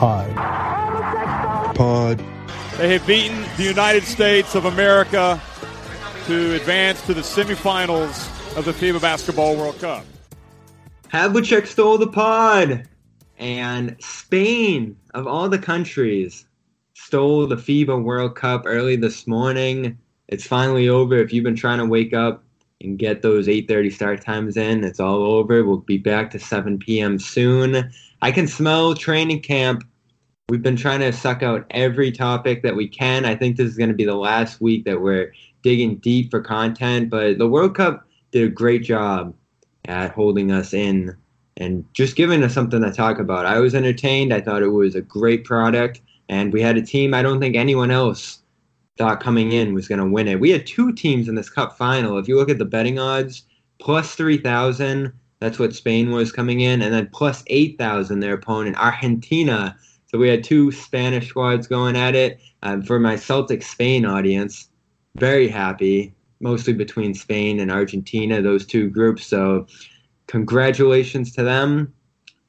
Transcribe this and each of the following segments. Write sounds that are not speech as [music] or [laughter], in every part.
Pod. Pod. They have beaten the United States of America to advance to the semifinals of the FIBA Basketball World Cup. Havlicek stole the pod, and Spain, of all the countries, stole the FIBA World Cup early this morning. It's finally over. If you've been trying to wake up and get those 8:30 start times in, it's all over. We'll be back to 7 p.m. soon. I can smell training camp. We've been trying to suck out every topic that we can. I think this is going to be the last week that we're digging deep for content, but the World Cup did a great job at holding us in and just giving us something to talk about. I was entertained. I thought it was a great product, and we had a team I don't think anyone else thought coming in was going to win it. We had two teams in this cup final. If you look at the betting odds, plus 3,000, that's what Spain was coming in, and then plus 8,000 their opponent, Argentina. So we had two Spanish squads going at it. Um, for my Celtic Spain audience, very happy, mostly between Spain and Argentina, those two groups. So congratulations to them.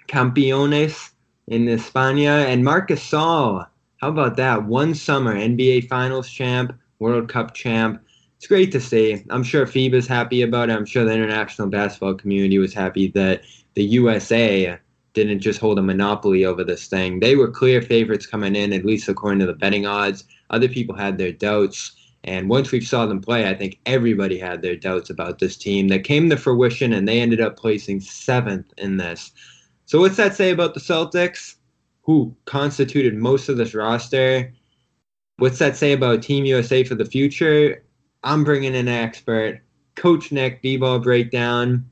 Campeones in España. And Marcus Gasol, how about that? One summer NBA Finals champ, World Cup champ. It's great to see. I'm sure FIBA's happy about it. I'm sure the international basketball community was happy that the USA didn't just hold a monopoly over this thing. They were clear favorites coming in, at least according to the betting odds. Other people had their doubts. And once we saw them play, I think everybody had their doubts about this team that came to fruition and they ended up placing seventh in this. So, what's that say about the Celtics, who constituted most of this roster? What's that say about Team USA for the future? I'm bringing in an expert, Coach Nick, B-ball breakdown.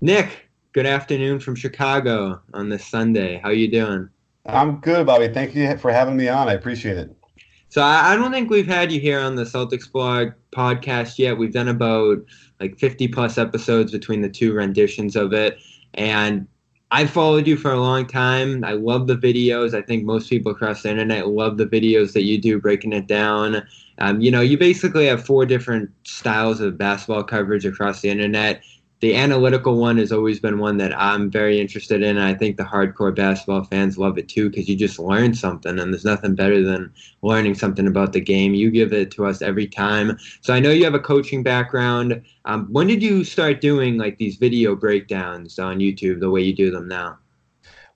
Nick, good afternoon from Chicago on this Sunday. How are you doing? I'm good, Bobby. Thank you for having me on. I appreciate it. So I, I don't think we've had you here on the Celtics blog podcast yet. We've done about like 50 plus episodes between the two renditions of it, and I followed you for a long time. I love the videos. I think most people across the internet love the videos that you do breaking it down. Um, you know, you basically have four different styles of basketball coverage across the internet the analytical one has always been one that I'm very interested in. I think the hardcore basketball fans love it too because you just learn something, and there's nothing better than learning something about the game. You give it to us every time. So I know you have a coaching background. Um, when did you start doing like these video breakdowns on YouTube the way you do them now?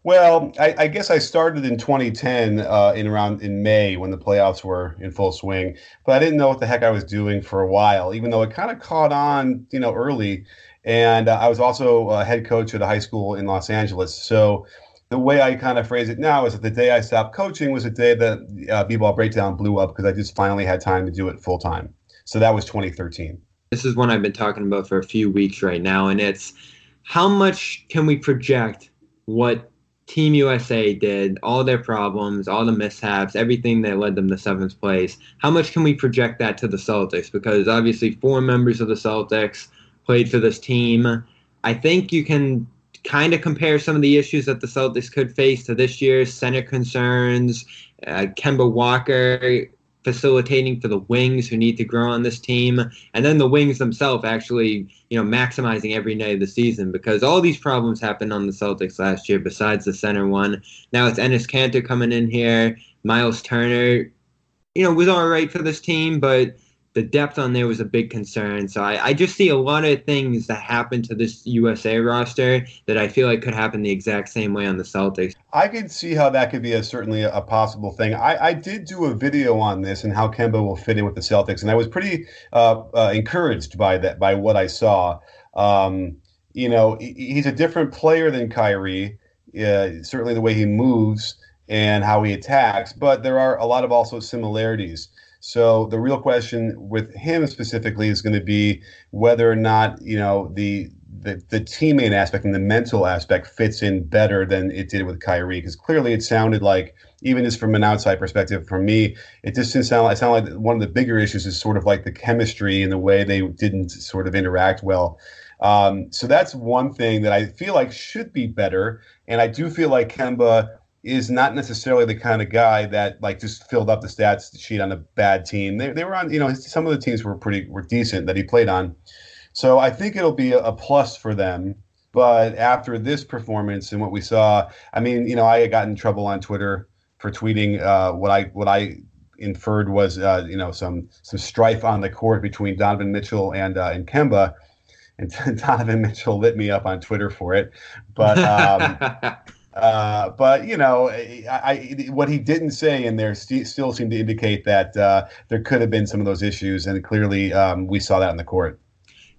Well, I, I guess I started in 2010 uh, in around in May when the playoffs were in full swing, but I didn't know what the heck I was doing for a while. Even though it kind of caught on, you know, early and uh, I was also a head coach at a high school in Los Angeles. So the way I kind of phrase it now is that the day I stopped coaching was the day that uh, B-ball breakdown blew up because I just finally had time to do it full time. So that was 2013. This is one I've been talking about for a few weeks right now, and it's how much can we project what Team USA did, all their problems, all the mishaps, everything that led them to seventh place. How much can we project that to the Celtics? Because obviously, four members of the Celtics played for this team. I think you can kind of compare some of the issues that the Celtics could face to this year's center concerns, uh, Kemba Walker facilitating for the wings who need to grow on this team, and then the wings themselves actually, you know, maximizing every night of the season because all these problems happened on the Celtics last year besides the center one. Now it's Enes Kanter coming in here, Myles Turner, you know, was all right for this team, but the depth on there was a big concern. So I, I, just see a lot of things that happen to this USA roster that I feel like could happen the exact same way on the Celtics. I could see how that could be a certainly a, possible thing. I, I, did do a video on this and how Kemba will fit in with the Celtics, and I was pretty uh, uh, encouraged by that by what I saw. Um, you know, he's a different player than Kyrie. Uh, certainly the way he moves and how he attacks, but there are a lot of also similarities. So the real question with him specifically is going to be whether or not you know the the, the teammate aspect and the mental aspect fits in better than it did with Kyrie. Because clearly, it sounded like even just from an outside perspective, for me, it just didn't sound. It sounded like one of the bigger issues is sort of like the chemistry and the way they didn't sort of interact well. Um, so that's one thing that I feel like should be better. And I do feel like Kemba is not necessarily the kind of guy that like just filled up the stats sheet on a bad team. They, they were on, you know, some of the teams were pretty were decent that he played on. So I think it'll be a, plus for them But after this performance and what we saw, I mean, you know, I got in trouble on Twitter for tweeting uh, what I what I inferred was uh, you know some some strife on the court between Donovan Mitchell and uh, and Kemba, and [laughs] Donovan Mitchell lit me up on Twitter for it. But um, [laughs] uh, but you know, I, I, what he didn't say in there st- still seemed to indicate that uh, there could have been some of those issues, and clearly um, we saw that in the court.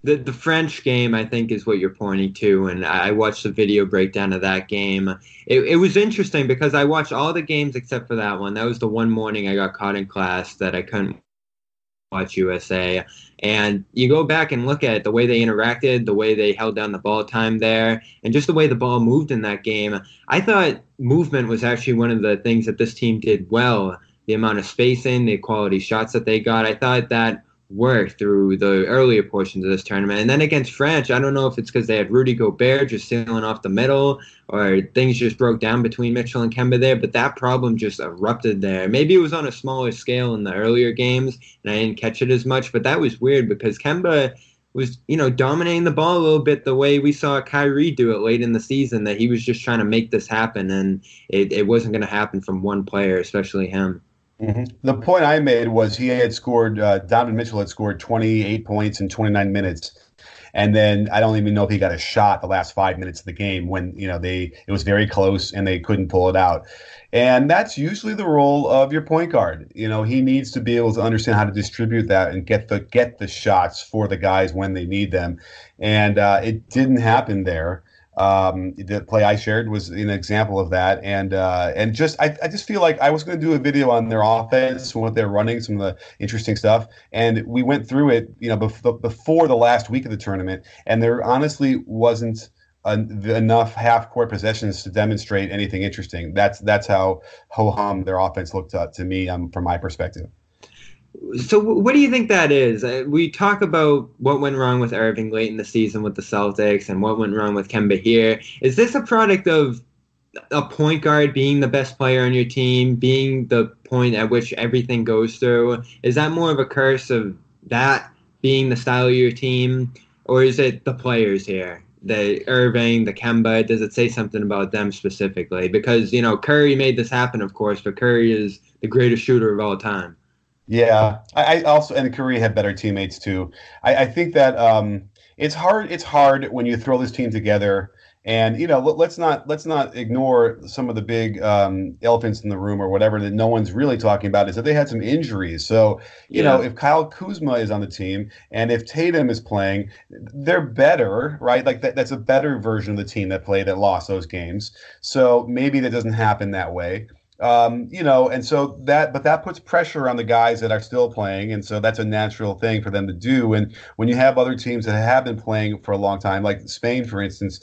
The the French game, I think, is what you're pointing to, and I watched the video breakdown of that game. It, it was interesting because I watched all the games except for that one. That was the one morning I got caught in class that I couldn't watch USA. And you go back and look at the way they interacted, the way they held down the ball time there, and just the way the ball moved in that game. I thought movement was actually one of the things that this team did well. The amount of spacing, the quality shots that they got. I thought that work through the earlier portions of this tournament. And then against France, I don't know if it's because they had Rudy Gobert just sailing off the middle or things just broke down between Mitchell and Kemba there, but that problem just erupted there. Maybe it was on a smaller scale in the earlier games and I didn't catch it as much, but that was weird because Kemba was, you know, dominating the ball a little bit the way we saw Kyrie do it late in the season, that he was just trying to make this happen and it, it wasn't going to happen from one player, especially him. Mm-hmm. The point I made was he had scored, uh, Donovan Mitchell had scored 28 points in 29 minutes. And then I don't even know if he got a shot the last five minutes of the game when, you know, they, it was very close and they couldn't pull it out. And that's usually the role of your point guard. You know, he needs to be able to understand how to distribute that and get the, get the shots for the guys when they need them. And uh, it didn't happen there. Um, the play I shared was an example of that, and uh, and just I, I just feel like I was going to do a video on their offense what they're running, some of the interesting stuff, and we went through it, you know, bef- before the last week of the tournament, and there honestly wasn't enough half court possessions to demonstrate anything interesting. That's that's how ho hum their offense looked uh, to me um, from my perspective. So, what do you think that is? We talk about what went wrong with Irving late in the season with the Celtics and what went wrong with Kemba here. Is this a product of a point guard being the best player on your team, being the point at which everything goes through? Is that more of a curse of that being the style of your team, or is it the players here? The Irving, the Kemba, does it say something about them specifically? Because, you know, Curry made this happen, of course, but Curry is the greatest shooter of all time. Yeah, I, I, also and Curry had better teammates too. I, I think that um, it's hard. It's hard when you throw this team together, and you know, let, us not let's not ignore some of the big um, elephants in the room or whatever that no one's really talking about. Is that they had some injuries. So you yeah. know, if Kyle Kuzma is on the team and if Tatum is playing, they're better, right? Like that, that's a better version of the team that played that lost those games. So maybe that doesn't happen that way. Um, you know, and so that, but that puts pressure on the guys that are still playing, and so that's a natural thing for them to do. And when you have other teams that have been playing for a long time, like Spain, for instance,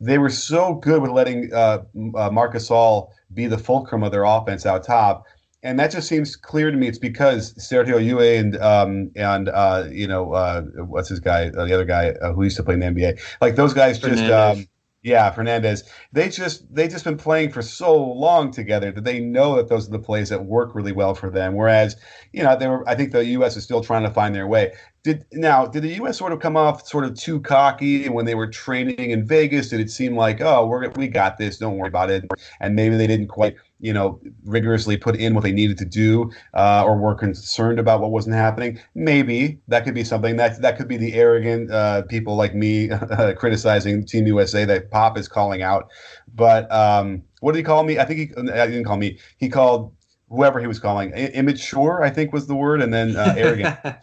they were so good with letting uh, uh, Marc Gasol be the fulcrum of their offense out top. And that just seems clear to me. It's because Sergio Llull and um, and uh, you know uh, what's his guy, uh, the other guy uh, who used to play in the NBA, like those guys just um, yeah, Fernandez. They just they just been playing for so long together that they know that those are the plays that work really well for them. Whereas, you know, they were I think the US is still trying to find their way. Did now did the US sort of come off sort of too cocky when they were training in Vegas? Did it seem like, oh, we're we got this, don't worry about it? And maybe they didn't quite you know, rigorously put in what they needed to do, uh, or were concerned about what wasn't happening. Maybe that could be something that that could be the arrogant uh, people like me uh, [laughs] criticizing Team USA that Pop is calling out. But um, what did he call me? I think he, he didn't call me. He called whoever he was calling immature. I think was the word, and then uh, arrogant. [laughs]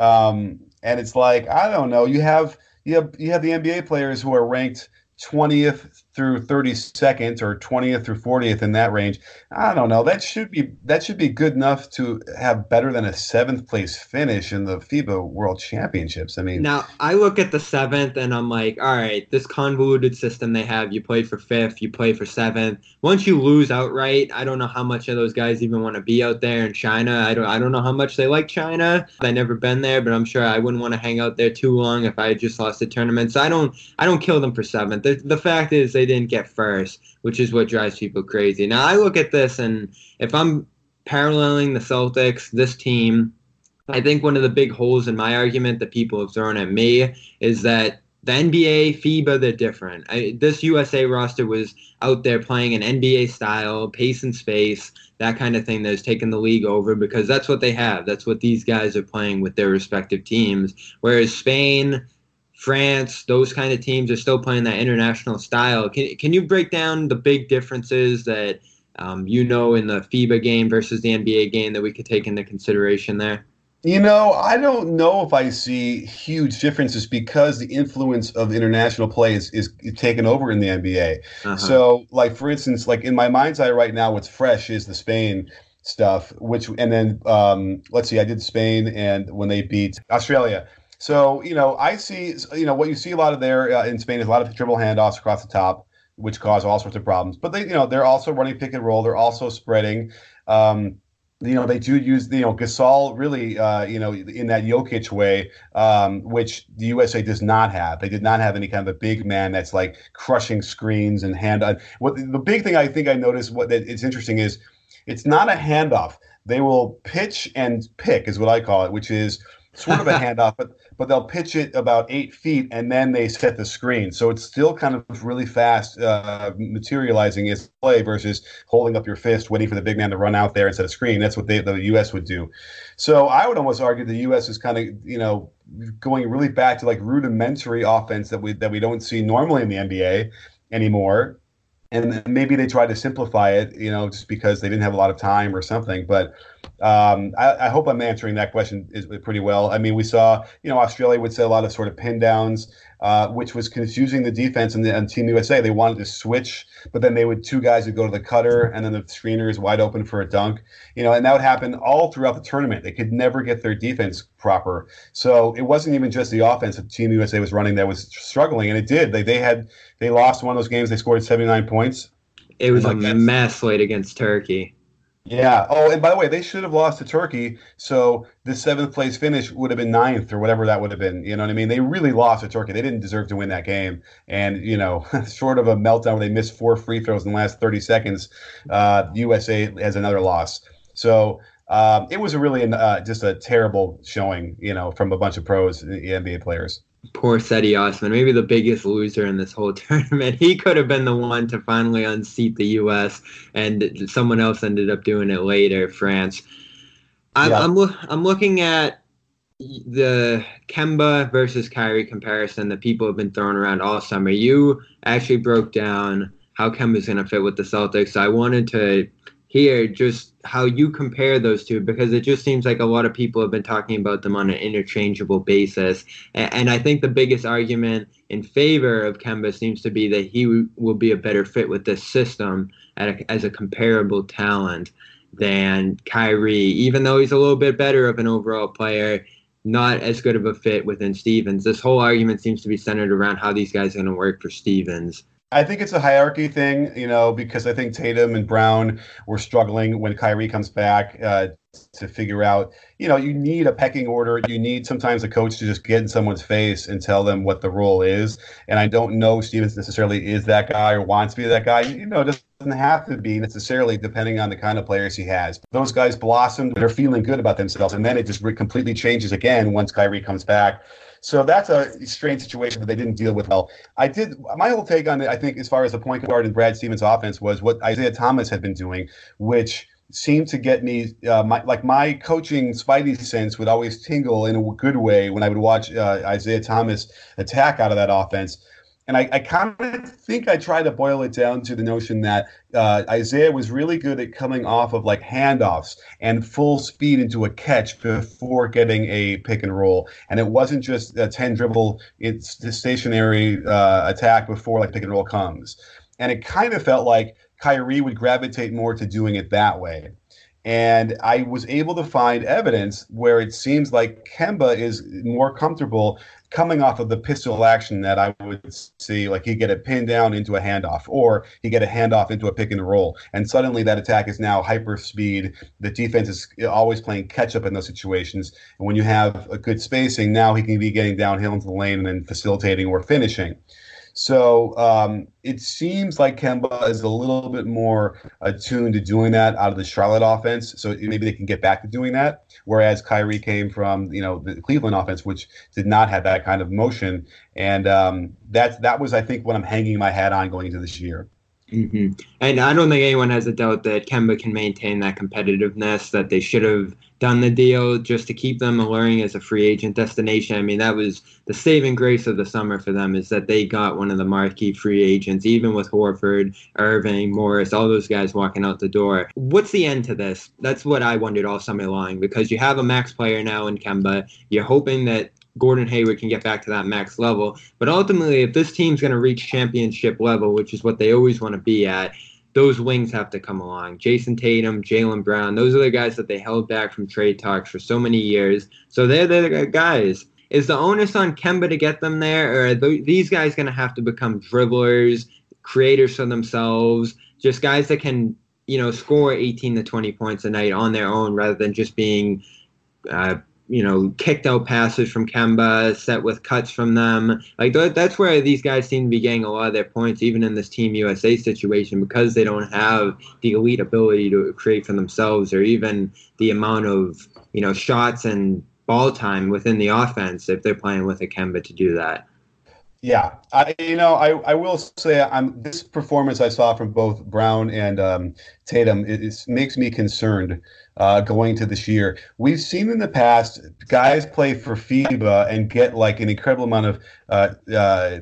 um, and it's like I don't know. You have you have you have the NBA players who are ranked 20th through 32nd or 20th through 40th in that range. I don't know. That should be that should be good enough to have better than a seventh place finish in the FIBA World Championships. I mean, now I look at the seventh and I'm like, all right, this convoluted system they have. You play for fifth, you play for seventh. Once you lose outright, I don't know how much of those guys even want to be out there in China. I don't I don't know how much they like China. I've never been there, but I'm sure I wouldn't want to hang out there too long if I had just lost a tournament. So I don't I don't kill them for seventh. The, the fact is they didn't get first, which is what drives people crazy. Now I look at this, and if I'm paralleling the Celtics, this team, I think one of the big holes in my argument that people have thrown at me is that the NBA, FIBA, they're different. I, this USA roster was out there playing an NBA style, pace and space, that kind of thing that's taken the league over because that's what they have. That's what these guys are playing with their respective teams. Whereas Spain, France, those kind of teams are still playing that international style. Can, can you break down the big differences that um, you know in the FIBA game versus the NBA game that we could take into consideration there? You know, I don't know if I see huge differences because the influence of international play is, is taken over in the NBA. Uh-huh. So, like for instance, like in my mind's eye right now, what's fresh is the Spain stuff. Which and then um, let's see, I did Spain and when they beat Australia. So you know, I see you know what you see a lot of there uh, in Spain is a lot of dribble handoffs across the top, which cause all sorts of problems. But they you know they're also running pick and roll. They're also spreading. Um, you know, they do use, you know, Gasol really, uh, you know, in that Jokic way, um, which the USA does not have. They did not have any kind of a big man that's like crushing screens and hand. On. What the big thing I think I noticed, what that it's interesting is, it's not a handoff. They will pitch and pick, is what I call it, which is sort of a [laughs] handoff, but but they'll pitch it about eight feet and then they set the screen. So it's still kind of really fast uh, materializing its play versus holding up your fist, waiting for the big man to run out there and set a screen. That's what they, the U.S. would do. So I would almost argue the U.S. is kind of you know going really back to like rudimentary offense that we that we don't see normally in the NBA anymore and maybe they tried to simplify it, you know, just because they didn't have a lot of time or something. But um, I, I, hope I'm answering that question is, pretty well. I mean, we saw, you know, Australia would say a lot of sort of pin downs, uh, which was confusing the defense and, the, and Team USA. They wanted to switch, but then they would two guys would go to the cutter, and then the screener is wide open for a dunk, you know, and that would happen all throughout the tournament. They could never get their defense proper. So it wasn't even just the offense that Team USA was running that was struggling, and it did. They they had they lost one of those games. They scored 79 points. It was a mess late against Turkey. Yeah. Oh, and by the way, they should have lost to Turkey, so the seventh place finish would have been ninth or whatever that would have been. You know what I mean? They really lost to Turkey. They didn't deserve to win that game. And you know, [laughs] short of a meltdown where they missed four free throws in the last 30 seconds, uh, USA has another loss. So um, it was a really uh, just a terrible showing, you know, from a bunch of pros, NBA players poor Cedi Osman, maybe the biggest loser in this whole [laughs] tournament. He could have been the one to finally unseat the U.S., and someone else ended up doing it later, France. I'm, yeah. I'm, lo- I'm looking at the Kemba versus Kyrie comparison that people have been throwing around all summer. You actually broke down how Kemba's going to fit with the Celtics. So I wanted to hear just how you compare those two because it just seems like a lot of people have been talking about them on an interchangeable basis. And, I think the biggest argument in favor of Kemba seems to be that he will be a better fit with this system a, as a comparable talent than Kyrie, even though he's a little bit better of an overall player. Not as good of a fit within Stevens. This whole argument seems to be centered around how these guys are going to work for Stevens. I think it's a hierarchy thing, you know, because I think Tatum and Brown were struggling when Kyrie comes back uh, to figure out, you know, you need a pecking order. You need sometimes a coach to just get in someone's face and tell them what the role is. And I don't know Stevens necessarily is that guy or wants to be that guy. You know, doesn't have to be necessarily depending on the kind of players he has. Those guys blossom. They're feeling good about themselves. And then it just completely changes again once Kyrie comes back. So that's a strange situation that they didn't deal with well. I did my whole take on it. I think as far as the point guard and Brad Stevens' offense was what Isaiah Thomas had been doing, which seemed to get me uh, my, like my coaching spidey sense would always tingle in a good way when I would watch uh, Isaiah Thomas attack out of that offense and I, I kind of think I try to boil it down to the notion that uh, Isaiah was really good at coming off of like handoffs and full speed into a catch before getting a pick and roll. And it wasn't just a 10 dribble, it's the stationary uh, attack before like pick and roll comes. And it kind of felt like Kyrie would gravitate more to doing it that way. And I was able to find evidence where it seems like Kemba is more comfortable coming off of the pistol action that I would see, like he get a pin down into a handoff, or he get a handoff into a pick and roll, and suddenly that attack is now hyper speed. The defense is always playing catch up in those situations, and when you have a good spacing, now he can be getting downhill into the lane and then facilitating or finishing. So um, it seems like Kemba is a little bit more attuned to doing that out of the Charlotte offense. So maybe they can get back to doing that. Whereas Kyrie came from you know the Cleveland offense, which did not have that kind of motion, and um, that that was I think what I'm hanging my hat on going into this year. Mm-hmm. And I don't think anyone has a doubt that Kemba can maintain that competitiveness. That they should have done the deal just to keep them alluring as a free agent destination. I mean, that was the saving grace of the summer for them is that they got one of the marquee free agents, even with Horford, Irving, Morris, all those guys walking out the door. What's the end to this? That's what I wondered all summer long because you have a max player now in Kemba. You're hoping that Gordon Hayward can get back to that max level. But ultimately, if this team's going to reach championship level, which is what they always want to be at, those wings have to come along. Jayson Tatum, Jaylen Brown, those are the guys that they held back from trade talks for so many years. So they're the guys. Is the onus on Kemba to get them there, or are these guys going to have to become dribblers, creators for themselves, just guys that can, you know, score 18 to 20 points a night on their own rather than just being uh, you know, kicked out passes from Kemba, set with cuts from them. Like that's where these guys seem to be getting a lot of their points, even in this Team USA situation, because they don't have the elite ability to create for themselves, or even the amount of you know shots and ball time within the offense if they're playing with a Kemba to do that. Yeah, I you know I, I will say I'm this performance I saw from both Brown and um, Tatum it, it makes me concerned uh, going to this year. We've seen in the past guys play for FIBA and get like an incredible amount of, uh, uh,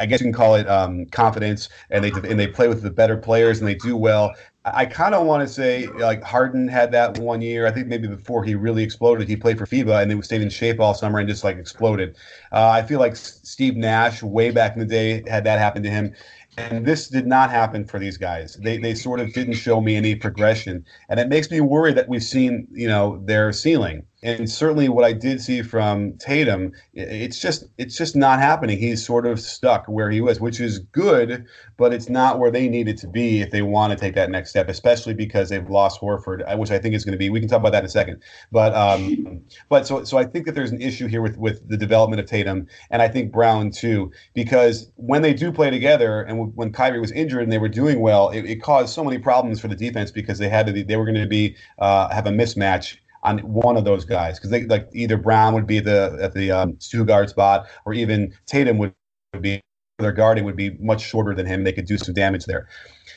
I guess you can call it um, confidence, and they and they play with the better players and they do well. I kind of want to say like Harden had that one year. I think maybe before he really exploded, he played for FIBA and they stayed in shape all summer and just like exploded. Uh, I feel like Steve Nash way back in the day had that happen to him. And this did not happen for these guys. They, they sort of didn't show me any progression. And it makes me worry that we've seen, you know, their ceiling and certainly what I did see from Tatum, it's just it's just not happening. He's sort of stuck where he was, which is good, but it's not where they needed to be if they want to take that next step, especially because they've lost Horford, uh, which I think is going to be. We can talk about that in a second, but um, but so so I think that there's an issue here with with the development of Tatum, and I think Brown too, because when they do play together, and when Kyrie was injured and they were doing well, it, it caused so many problems for the defense because they had to be, they were going to be uh, have a mismatch on one of those guys because they like either Brown would be the at the um, two guard spot or even Tatum would, be their guarding would be much shorter than him. They could do some damage there.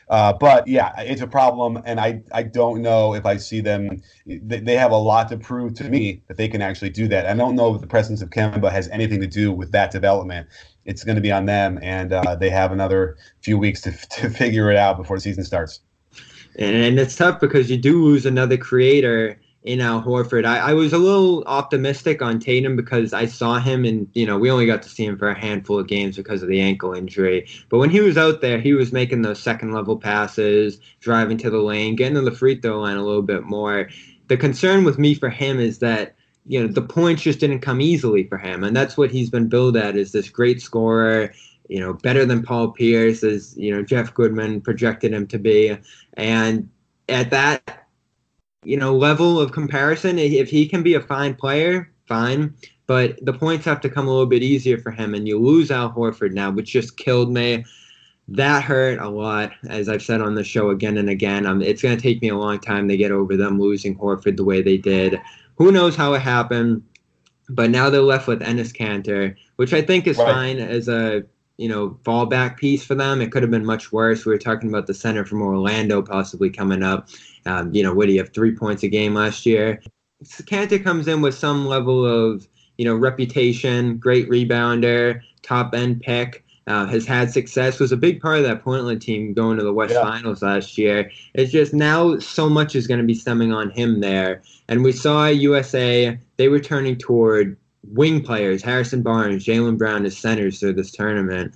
Uh, but yeah, it's a problem, and I, I don't know if I see them. They, they have a lot to prove to me that they can actually do that. I don't know if the presence of Kemba has anything to do with that development. It's going to be on them, and uh, they have another few weeks to, [laughs] to figure it out before the season starts. And it's tough because you do lose another creator in Al Horford. I, I, was a little optimistic on Tatum because I saw him and you know we only got to see him for a handful of games because of the ankle injury. But when he was out there, he was making those second level passes, driving to the lane, getting to the free throw line a little bit more. The concern with me for him is that you know the points just didn't come easily for him, and that's what he's been billed at is this great scorer. You know, better than Paul Pierce, as you know Jeff Goodman projected him to be, and at that you know, level of comparison. If he can be a fine player, fine. But the points have to come a little bit easier for him, and you lose Al Horford now, which just killed me. That hurt a lot, as I've said on the show again and again. Um, it's going to take me a long time to get over them losing Horford the way they did. Who knows how it happened? But now they're left with Enes Kanter, which I think is right. fine as a you know fallback piece for them. It could have been much worse. We were talking about the center from Orlando possibly coming up. Um, you know, what do you have three points a game last year? Kanter comes in with some level of you know reputation, great rebounder, top end pick. Uh, has had success. Was a big part of that Portland team going to the West yeah. Finals last year. It's just now so much is going to be stemming on him there, and we saw USA they were turning toward wing players, Harrison Barnes, Jaylen Brown as centers through this tournament,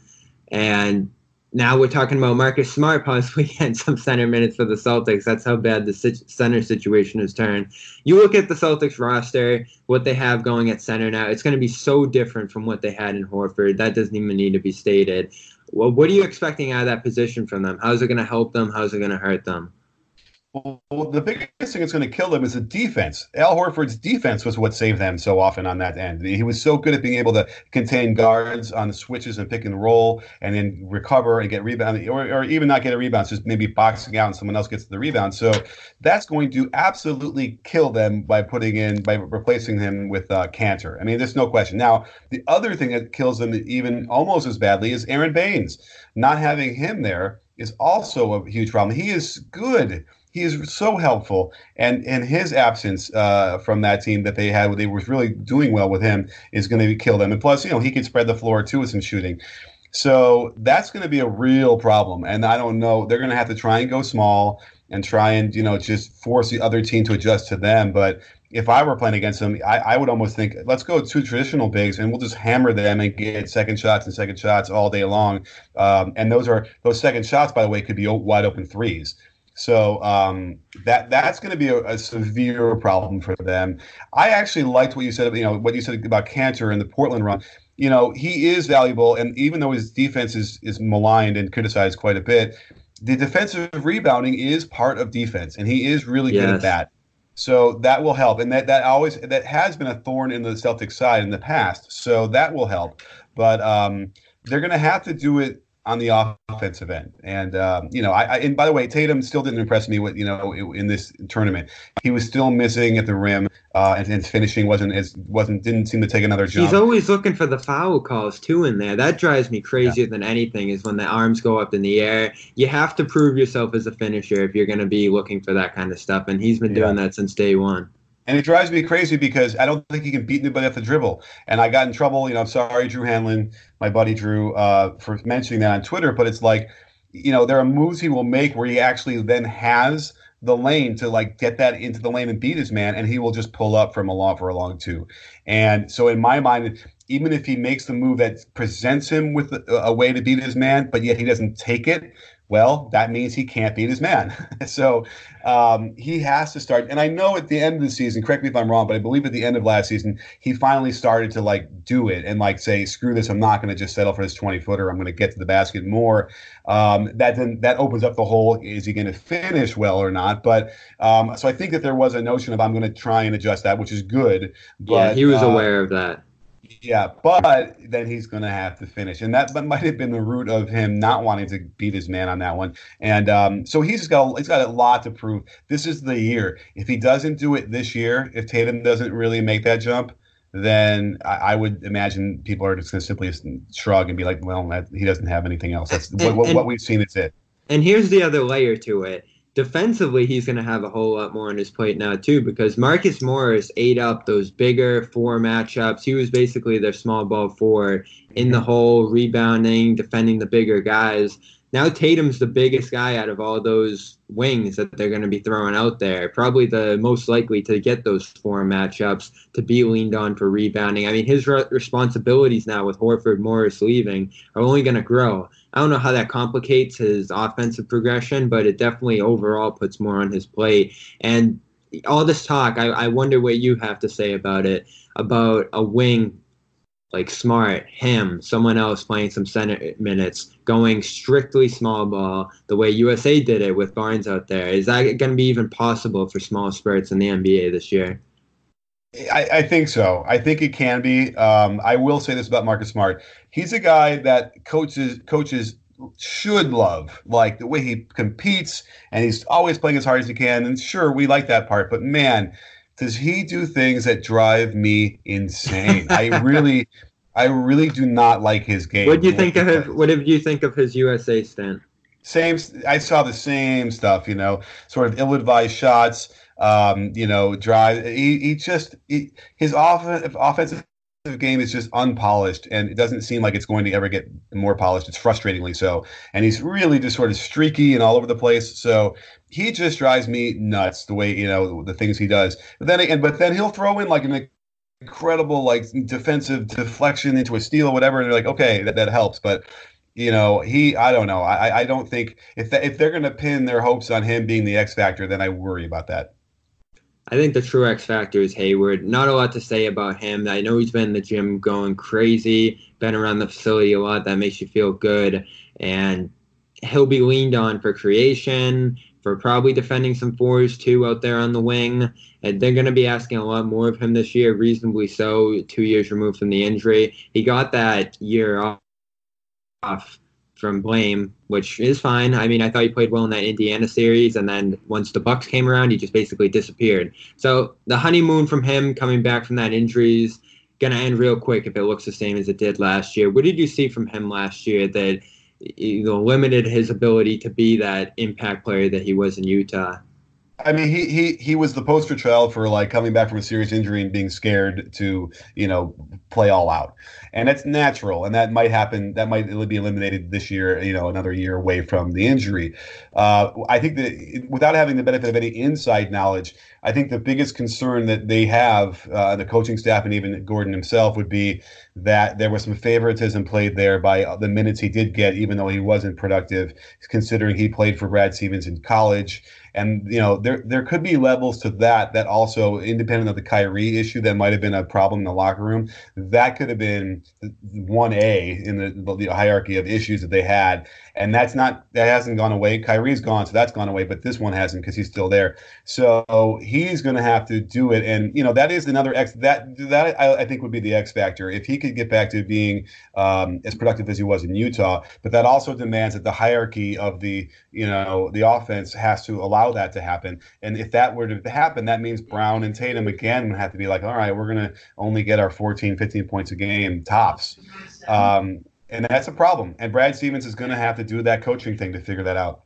and now we're talking about Marcus Smart possibly [laughs] getting some center minutes for the Celtics. That's how bad the center situation has turned. You look at the Celtics roster, what they have going at center now, it's going to be so different from what they had in Horford. That doesn't even need to be stated. Well, what are you expecting out of that position from them? How's it going to help them? How's it going to hurt them? Well, the biggest thing that's going to kill them is the defense. Al Horford's defense was what saved them so often on that end. He was so good at being able to contain guards on the switches and pick and roll, and then recover and get rebound, or, or even not get a rebound, just maybe boxing out and someone else gets the rebound. So that's going to absolutely kill them by putting in by replacing him with uh, Kanter. I mean, there's no question. Now, the other thing that kills them even almost as badly is Aron Baynes. Not having him there is also a huge problem. He is good he is so helpful, and and his absence uh, from that team that they had, they were really doing well with him, is going to kill them. And plus, you know, he can spread the floor too with some shooting. So that's going to be a real problem. And I don't know, they're going to have to try and go small and try and you know just force the other team to adjust to them. But if I were playing against them, I, I, would almost think, let's go two traditional bigs and we'll just hammer them and get second shots and second shots all day long. Um, and those are those second shots, by the way, could be wide open threes. So um, that that's going to be a, a, severe problem for them. I actually liked what you said. You know what you said about Kanter and the Portland run. You know he is valuable, and even though his defense is is maligned and criticized quite a bit, the defensive rebounding is part of defense, and he is really yes. good at that. So that will help, and that that always that has been a thorn in the Celtics side in the past. So that will help, but um, they're going to have to do it on the offensive end. And um, you know, I, I, and by the way, Tatum still didn't impress me with you know in this tournament. He was still missing at the rim, uh, and, and finishing wasn't as wasn't didn't seem to take another jump. He's always looking for the foul calls too in there. That drives me crazier yeah. than anything. Is when the arms go up in the air. You have to prove yourself as a finisher if you're going to be looking for that kind of stuff. And he's been doing yeah. that since day one. And it drives me crazy because I don't think he can beat anybody at the dribble. And I got in trouble. You know, I'm sorry, Drew Hanlon, my buddy Drew, uh, for mentioning that on Twitter. But it's like, you know, there are moves he will make where he actually then has the lane to like get that into the lane and beat his man, and he will just pull up from a long for a long two. And so in my mind, even if he makes the move that presents him with a, a way to beat his man, but yet he doesn't take it, well, that means he can't beat his man. [laughs] so um, he has to start. And I know at the end of the season, correct me if I'm wrong, but I believe at the end of last season, he finally started to like do it and like say, screw this, I'm not going to just settle for this 20 footer. I'm going to get to the basket more. Um, that then that opens up the whole is he going to finish well or not? But um, so I think that there was a notion of I'm going to try and adjust that, which is good. But, yeah, he was uh, aware of that. Yeah, but then he's going to have to finish, and that might have been the root of him not wanting to beat his man on that one. And um, so he's got he's got a lot to prove. This is the year. If he doesn't do it this year, if Tatum doesn't really make that jump, then I, I would imagine people are just going to simply shrug and be like, "Well, that, he doesn't have anything else. That's and, what, and, what we've seen. Is it." And here's the other layer to it defensively, he's going to have a whole lot more on his plate now too, because Marcus Morris ate up those bigger four matchups. He was basically their small ball four in the mhm. hole, rebounding, defending the bigger guys. Now Tatum's the biggest guy out of all those wings that they're going to be throwing out there. Probably the most likely to get those four matchups to be leaned on for rebounding. I mean, his re- responsibilities now with Horford Morris leaving are only going to grow. I don't know how that complicates his offensive progression, but it definitely overall puts more on his plate. And all this talk, I, I wonder what you have to say about it, about a wing like Smart, him, someone else playing some center minutes, going strictly small ball the way USA did it with Barnes out there. Is that going to be even possible for small spurts in the NBA this year? I, I, think so. I think it can be. Um, I will say this about Marcus Smart. He's a guy that coaches coaches should love, like the way he competes, and he's always playing as hard as he can. And sure, we like that part, but man, does he do things that drive me insane? I really, I really do not like his game. What do you think of his? What did you think of his USA stint? Same. I saw the same stuff. You know, sort of ill-advised shots um, you know, drive. He, he just he, his off, offensive game is just unpolished, and it doesn't seem like it's going to ever get more polished. It's frustratingly so, and he's really just sort of streaky and all over the place. So he just drives me nuts the way you know the things he does. But then and but then he'll throw in like an incredible like defensive deflection into a steal or whatever, and you're like, okay, that, that helps, but you know, he, I don't know. I, I don't think if, if they're going to pin their hopes on him being the X factor, then I worry about that. I think the true X factor is Hayward. Not a lot to say about him. I know he's been in the gym going crazy, been around the facility a lot. That makes you feel good. And he'll be leaned on for creation, for probably defending some fours too out there on the wing. And they're going to be asking a lot more of him this year, reasonably so. Two years removed from the injury, he got that year off from blame, which is fine. I mean, I thought he played well in that Indiana series, and then once the Bucks came around, he just basically disappeared. So the honeymoon from him coming back from that injury is gonna end real quick if it looks the same as it did last year. What did you see from him last year that you know limited his ability to be that impact player that he was in Utah? I mean, he he he was the poster child for like coming back from a serious injury and being scared to you know play all out, and it's natural, and that might happen. That might be eliminated this year. You know, another year away from the injury. Uh, I think that without having the benefit of any inside knowledge, I think the biggest concern that they have, uh, the coaching staff and even Gordon himself, would be that there was some favoritism played there by the minutes he did get, even though he wasn't productive, considering he played for Brad Stevens in college and you know, there there could be levels to that that also, independent of the Kyrie issue, that might have been a problem in the locker room. That could have been one A in the, the hierarchy of issues that they had, and that's not that hasn't gone away. Kyrie's gone, so that's gone away, but this one hasn't because he's still there. So he's going to have to do it, and you know that is another X that that I, I think would be the X factor if he could get back to being um, as productive as he was in Utah. But that also demands that the hierarchy of the you know the offense has to allow that to happen, and if that were to happen, that means Brown and Tatum again would have to be like, all right, we're going to only get our 14, 15 points a game tops. Um, and that's a problem. And Brad Stevens is going to have to do that coaching thing to figure that out.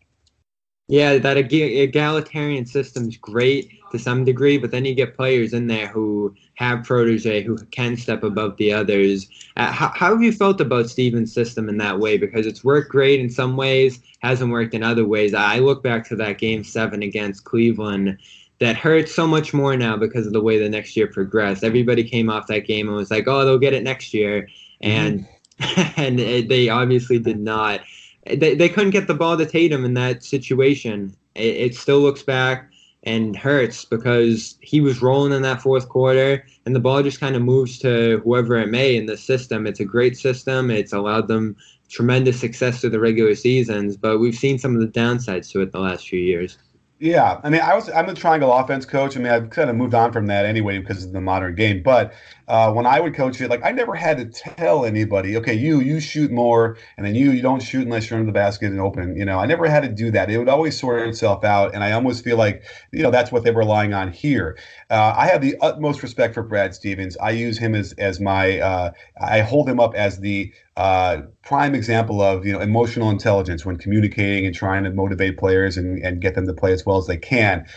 Yeah, that egalitarian system is great to some degree, but then you get players in there who have protege who can step above the others. Uh, how, how have you felt about Stevens' system in that way? Because it's worked great in some ways, hasn't worked in other ways. I look back to that game seven against Cleveland that hurts so much more now because of the way the next year progressed. Everybody came off that game and was like, "Oh, they'll get it next year," and [laughs] and they obviously did not. They, they couldn't get the ball to Tatum in that situation. It, it still looks back and hurts because he was rolling in that fourth quarter and the ball just kind of moves to whoever it may in the system. It's a great system. It's allowed them tremendous success through the regular seasons, but we've seen some of the downsides to it the last few years. Yeah, I mean, I was I'm a triangle offense coach. I mean, I've kind of moved on from that anyway because of the modern game. But uh, when I would coach it, like I never had to tell anybody, okay, you you shoot more, and then you you don't shoot unless you're under the basket and open. You know, I never had to do that. It would always sort itself out, and I almost feel like you know that's what they're relying on here. Uh, I have the utmost respect for Brad Stevens. I use him as as my uh, I hold him up as the uh, prime example of you know emotional intelligence when communicating and trying to motivate players and, and get them to play as well as they can.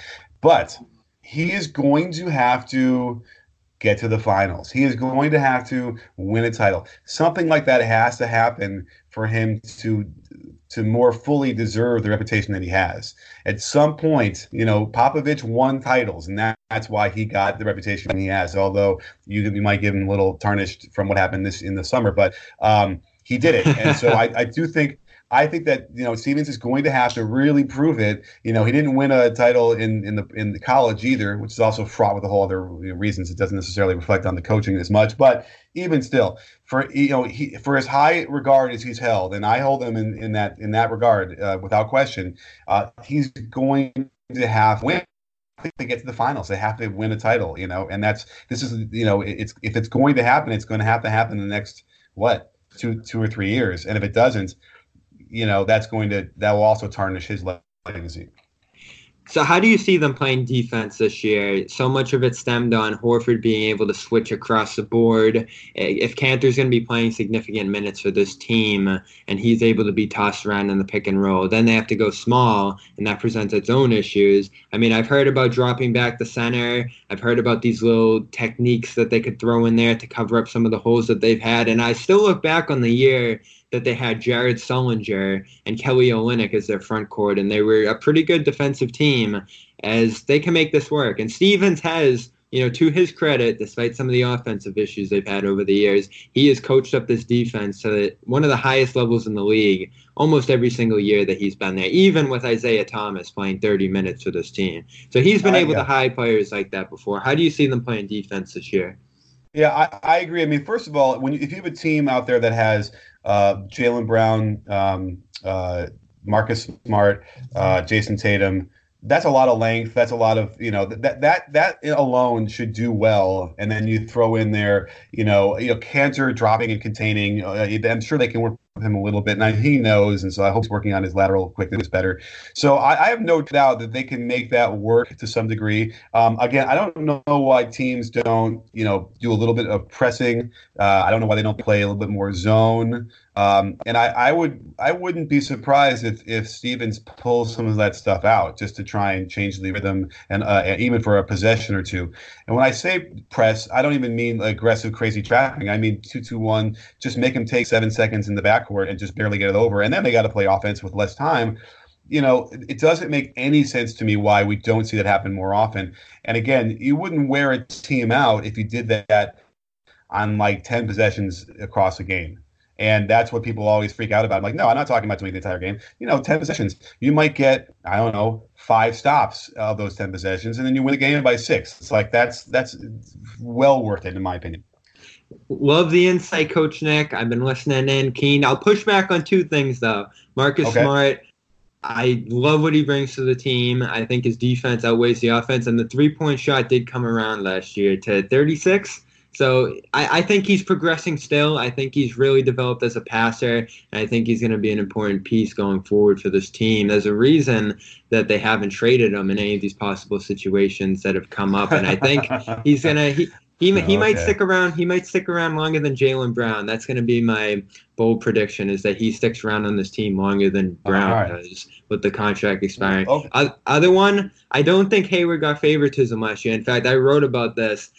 But he is going to have to get to the finals. He is going to have to win a title. Something like that has to happen for him to to more fully deserve the reputation that he has. At some point, you know, Popovich won titles, and that, that's why he got the reputation he has. Although you, you might give him a little tarnished from what happened this in the summer, but um, he did it. And so [laughs] I, I do think I think that you know Stevens is going to have to really prove it. You know, he didn't win a title in in the in the college either, which is also fraught with a whole other reasons. It doesn't necessarily reflect on the coaching as much, but even still, for you know, he for as high regard as he's held, and I hold him in in that in that regard uh, without question, uh, he's going to have win to get to the finals. They have to win a title, you know, and that's this is you know it's if it's going to happen, it's going to have to happen in the next what two two or three years, and if it doesn't, you know that's going to that will also tarnish his legacy. So, how do you see them playing defense this year? So much of it stemmed on Horford being able to switch across the board. If Kanter's going to be playing significant minutes for this team and he's able to be tossed around in the pick and roll, then they have to go small, and that presents its own issues. I mean, I've heard about dropping back the center. I've heard about these little techniques that they could throw in there to cover up some of the holes that they've had. And I still look back on the year that they had Jared Sullinger and Kelly Olynyk as their front court, and they were a pretty good defensive team. As they can make this work, and Stevens has, you know, to his credit, despite some of the offensive issues they've had over the years, he has coached up this defense to one of the highest levels in the league almost every single year that he's been there, even with Isaiah Thomas playing 30 minutes for this team. So he's been able to hide players like that before. How do you see them playing defense this year? Yeah, I, I agree. I mean, first of all, when you, if you have a team out there that has uh, Jaylen Brown, um, uh, Marcus Smart, uh, Jayson Tatum. That's a lot of length. That's a lot of you know that that that alone should do well. And then you throw in there, you know, you know, Kanter dropping and containing. Uh, I'm sure they can work with him a little bit, and he knows, and so I hope he's working on his lateral quickness better. So I, I, have no doubt that they can make that work to some degree. Um, again, I don't know why teams don't, you know, do a little bit of pressing. Uh, I don't know why they don't play a little bit more zone. Um, and I, I would I wouldn't be surprised if if Stevens pulls some of that stuff out just to try and change the rhythm and uh, even for a possession or two. And when I say press, I don't even mean aggressive, crazy trapping. I mean two two one. Just make him take seven seconds in the backcourt and just barely get it over, and then they got to play offense with less time. You know, it doesn't make any sense to me why we don't see that happen more often. And again, you wouldn't wear a team out if you did that on like ten possessions across a game. And that's what people always freak out about. I'm like, no, I'm not talking about doing the entire game. You know, 10 possessions. You might get, I don't know, five stops of those 10 possessions, and then you win the game by six. It's like that's that's well worth it, in my opinion. Love the insight, Coach Nick. I've been listening in keen. I'll push back on two things though. Marcus okay. Smart, I love what he brings to the team. I think his defense outweighs the offense, and the three point shot did come around last year to 36. So I, I, think he's progressing still. I think he's really developed as a passer, and I think he's going to be an important piece going forward for this team. There's a reason that they haven't traded him in any of these possible situations that have come up, and I think [laughs] he's gonna he. He, he oh, okay. might stick around. He might stick around longer than Jaylen Brown. That's going to be my bold prediction: is that he sticks around on this team longer than Brown right. does with the contract expiring. Okay. Other one, I don't think Hayward got favoritism last year. In fact, I wrote about this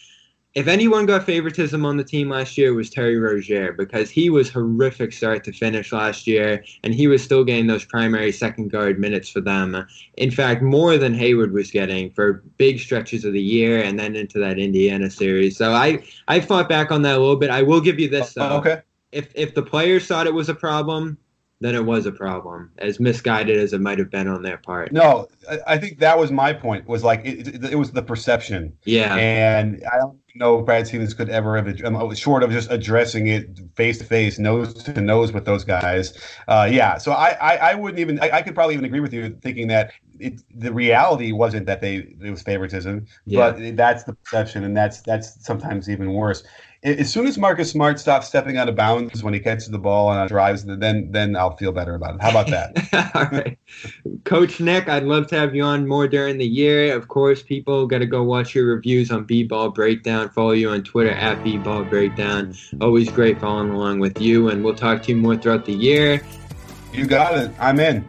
if anyone got favoritism on the team last year, it was Terry Rozier because he was horrific start to finish last year, and he was still getting those primary second guard minutes for them. In fact, more than Hayward was getting for big stretches of the year, and then into that Indiana series. So I I fought back on that a little bit. I will give you this though. okay. If if the players thought it was a problem, then it was a problem, as misguided as it might have been on their part. No, I think that was my point. Was like it, it, it was the perception. Yeah, and I don't know if Brad Stevens could ever have, um, short of just addressing it face to face, nose to nose with those guys. Uh, yeah, so I, I, I wouldn't even. I, I, could probably even agree with you, thinking that it, the reality wasn't that they it was favoritism, yeah. but that's the perception, and that's that's sometimes even worse as soon as Marcus Smart stops stepping out of bounds when he catches the ball and drives, then then I'll feel better about it. How about that? [laughs] All right, Coach Nick, I'd love to have you on more during the year. Of course, people got to go watch your reviews on B-Ball Breakdown. Follow you on Twitter at B-Ball Breakdown. Always great following along with you, and we'll talk to you more throughout the year. You got it. I'm in.